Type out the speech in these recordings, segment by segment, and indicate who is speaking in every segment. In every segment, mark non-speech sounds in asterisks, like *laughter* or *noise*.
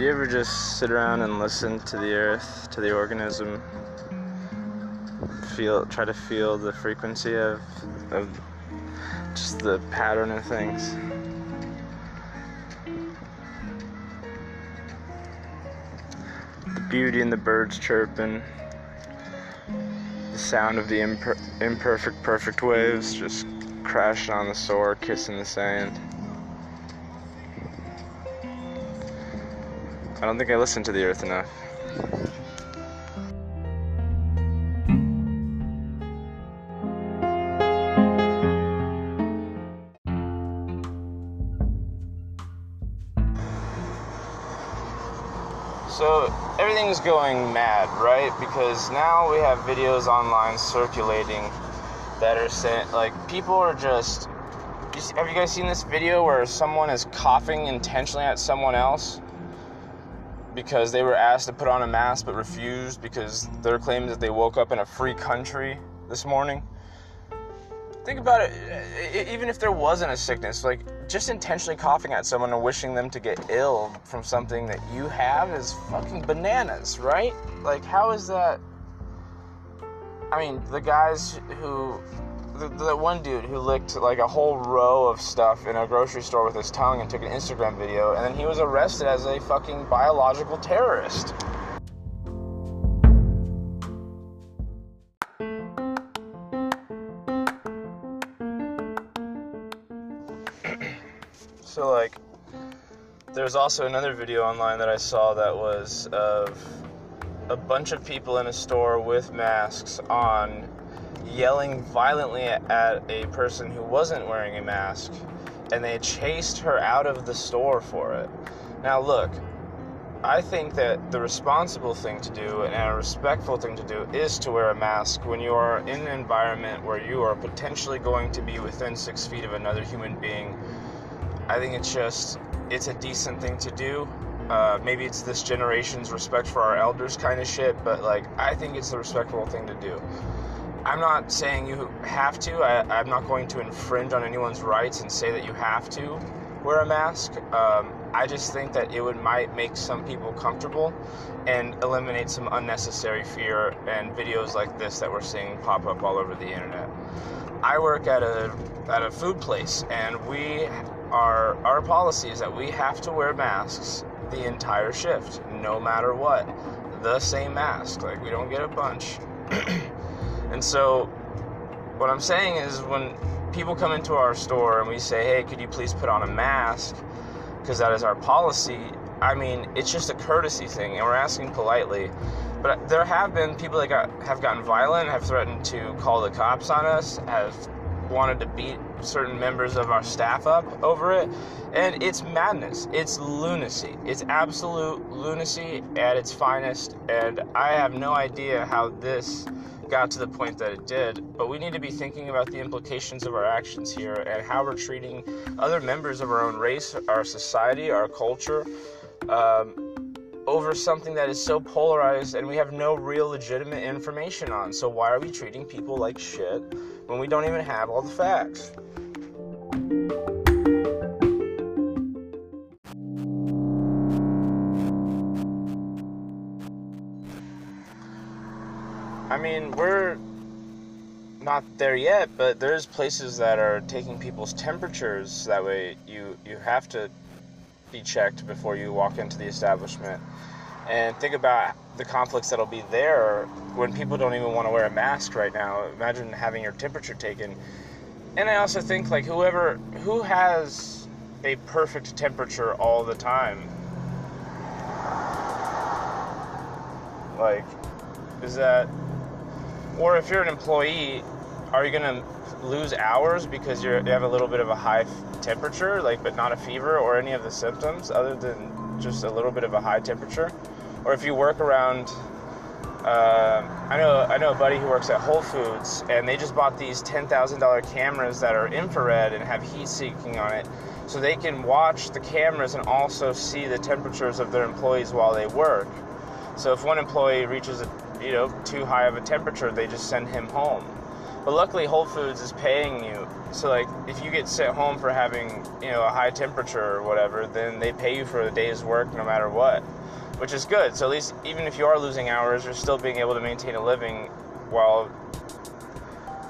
Speaker 1: Do you ever just sit around and listen to the earth, to the organism? Feel, try to feel the frequency of, of just the pattern of things. The beauty in the birds chirping, the sound of the imper- imperfect, perfect waves just crashing on the shore, kissing the sand. I don't think I listen to the earth enough. So everything's going mad, right? Because now we have videos online circulating that are saying, like, people are just. Have you guys seen this video where someone is coughing intentionally at someone else because they were asked to put on a mask but refused because they're claiming that they woke up in a free country this morning? Think about it. Even if there wasn't a sickness, like just intentionally coughing at someone and wishing them to get ill from something that you have is fucking bananas, right? Like, how is that? I mean, the guys who. The, one dude who licked like a whole row of stuff in a grocery store with his tongue and took an Instagram video, and then he was arrested as a fucking biological terrorist. *clears throat* so like there's also another video online that I saw that was of a bunch of people in a store with masks on yelling violently at a person who wasn't wearing a mask and they chased her out of the store for it. Now look, I think that the responsible thing to do and a respectful thing to do is to wear a mask when you are in an environment where you are potentially going to be within six feet of another human being I think it's just it's a decent thing to do. Uh, maybe it's this generation's respect for our elders kind of shit, but like I think it's the respectable thing to do. I'm not saying you have to. I, am not going to infringe on anyone's rights and say that you have to wear a mask. Um, I just think that it would might make some people comfortable and eliminate some unnecessary fear and videos like this that we're seeing pop up all over the internet. I work at a at a food place and we our our policy is that we have to wear masks the entire shift, no matter what. The same mask, like we don't get a bunch. *clears throat* and so, what I'm saying is, when people come into our store and we say, "Hey, could you please put on a mask?" because that is our policy. I mean, it's just a courtesy thing, and we're asking politely. But there have been people that got have gotten violent, have threatened to call the cops on us, have wanted to beat certain members of our staff up over it. And it's madness. It's lunacy. It's absolute lunacy at its finest. And I have no idea how this got to the point that it did. But we need to be thinking about the implications of our actions here and how we're treating other members of our own race, our society, our culture. Um, over something that is so polarized and we have no real legitimate information on. So, why are we treating people like shit when we don't even have all the facts? I mean, we're not there yet, but there's places that are taking people's temperatures. That way, you you have to be checked before you walk into the establishment. And think about the conflicts that'll be there when people don't even want to wear a mask right now. Imagine having your temperature taken. And I also think like whoever who has a perfect temperature all the time. Like is that or if you're an employee, are you going to lose hours because you have a little bit of a high temperature, like but not a fever or any of the symptoms other than just a little bit of a high temperature? Or if you work around, uh, I know I know a buddy who works at Whole Foods, and they just bought these ten thousand dollar cameras that are infrared and have heat seeking on it, so they can watch the cameras and also see the temperatures of their employees while they work. So if one employee reaches a you know too high of a temperature, they just send him home But luckily, Whole Foods is paying you. So, like, if you get sent home for having, you know, a high temperature or whatever, then they pay you for a day's work no matter what, which is good. So, at least, even if you are losing hours, you're still being able to maintain a living while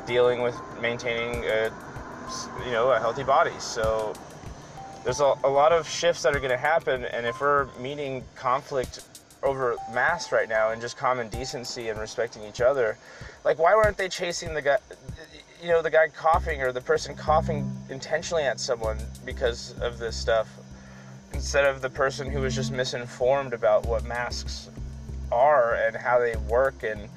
Speaker 1: dealing with maintaining a, you know, a healthy body. So, there's a, a lot of shifts that are going to happen, and if we're meeting conflict over mass right now and just common decency and respecting each other. Like, why weren't they chasing the guy, you know, the guy coughing or the person coughing intentionally at someone because of this stuff instead of the person who was just misinformed about what masks are and how they work and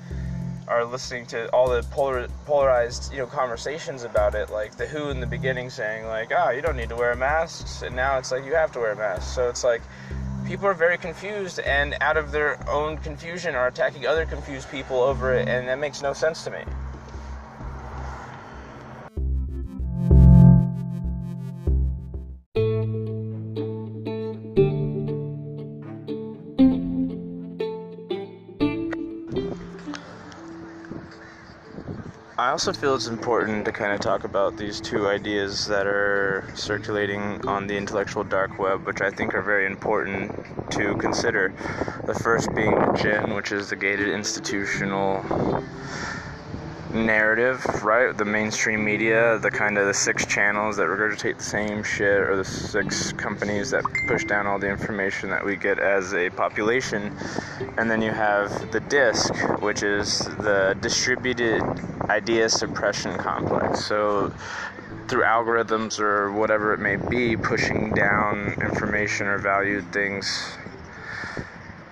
Speaker 1: are listening to all the polar, polarized you know conversations about it like the who in the beginning saying like ah oh, you don't need to wear masks and now it's like you have to wear masks so it's like people are very confused and out of their own confusion are attacking other confused people over it and that makes no sense to me I also feel it's important to kind of talk about these two ideas that are circulating on the intellectual dark web, which I think are very important to consider. The first being the GIN, which is the gated institutional narrative, right? The mainstream media, the kind of the six channels that regurgitate the same shit, or the six companies that push down all the information that we get as a population. And then you have the DISC, which is the distributed idea suppression complex. So through algorithms or whatever it may be, pushing down information or valued things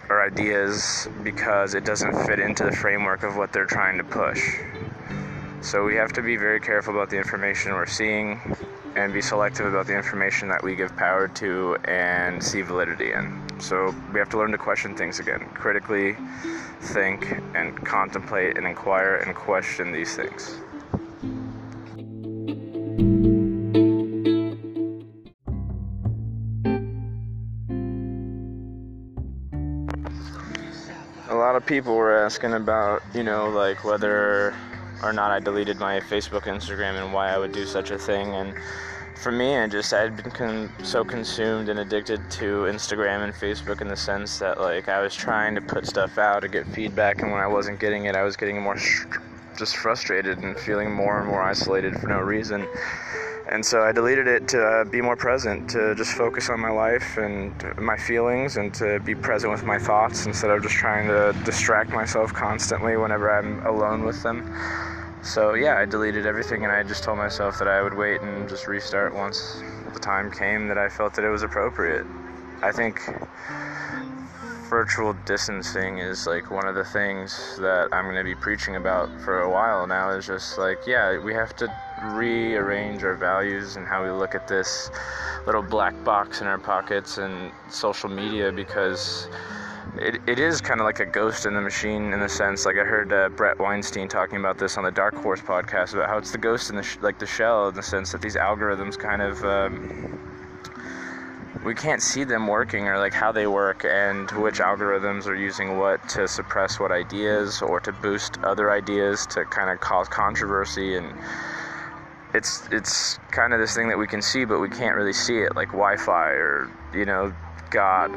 Speaker 1: or ideas because it doesn't fit into the framework of what they're trying to push. So we have to be very careful about the information we're seeing and be selective about the information that we give power to and see validity in. So we have to learn to question things again, critically think and contemplate and inquire and question these things. A lot of people were asking about, you know, like whether or not I deleted my Facebook, Instagram, and why I would do such a thing. And for me, I just I'd been con- so consumed and addicted to Instagram and Facebook in the sense that like I was trying to put stuff out to get feedback, and when I wasn't getting it, I was getting more sh- just frustrated and feeling more and more isolated for no reason. And so I deleted it to uh, be more present, to just focus on my life and my feelings, and to be present with my thoughts instead of just trying to distract myself constantly whenever I'm alone with them. So yeah, I deleted everything and I just told myself that I would wait and just restart once the time came that I felt that it was appropriate. I think virtual distancing is like one of the things that I'm going to be preaching about for a while now is just like yeah, we have to rearrange our values and how we look at this little black box in our pockets and social media because it, it is kind of like a ghost in the machine in the sense. Like i heard uh, bret weinstein talking about this on the dark horse podcast about how it's the ghost in the sh- like the shell in the sense that these algorithms kind of um, we can't see them working or like how they work and which algorithms are using what to suppress what ideas or to boost other ideas to kind of cause controversy and it's it's kind of this thing that we can see but we can't really see it like wi-fi or you know god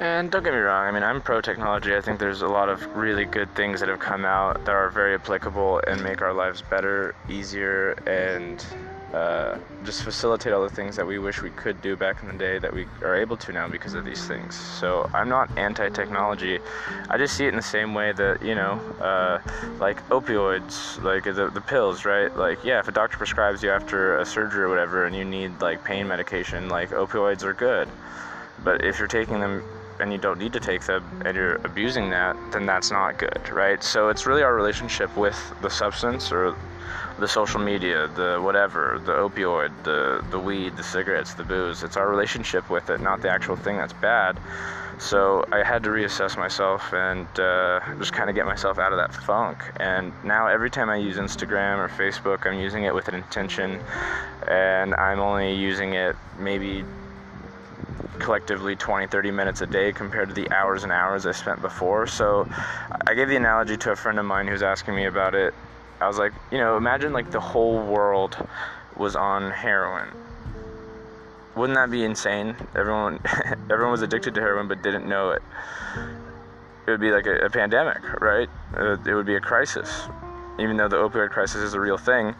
Speaker 1: And don't get me wrong, I mean, I'm pro technology. I think there's a lot of really good things that have come out that are very applicable and make our lives better, easier, and uh, just facilitate all the things that we wish we could do back in the day that we are able to now because of these things. So I'm not anti technology. I just see it in the same way that, you know, uh, like opioids, like the, the pills, right? Like, yeah, if a doctor prescribes you after a surgery or whatever and you need like pain medication, like opioids are good. But if you're taking them and you don't need to take them and you're abusing that, then that's not good, right? So it's really our relationship with the substance or the social media, the whatever, the opioid, the the weed, the cigarettes, the booze. It's our relationship with it, not the actual thing that's bad. So I had to reassess myself and uh, just kind of get myself out of that funk. And now every time I use Instagram or Facebook, I'm using it with an intention, and I'm only using it maybe collectively 20 30 minutes a day compared to the hours and hours I spent before. So I gave the analogy to a friend of mine who's asking me about it. I was like, you know, imagine like the whole world was on heroin. Wouldn't that be insane? Everyone *laughs* everyone was addicted to heroin but didn't know it. It would be like a, a pandemic, right? Uh, it would be a crisis. Even though the opioid crisis is a real thing,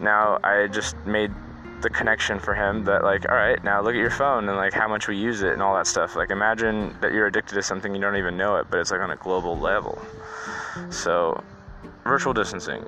Speaker 1: now I just made the connection for him that like all right now look at your phone and like how much we use it and all that stuff like imagine that you're addicted to something you don't even know it but it's like on a global level so virtual distancing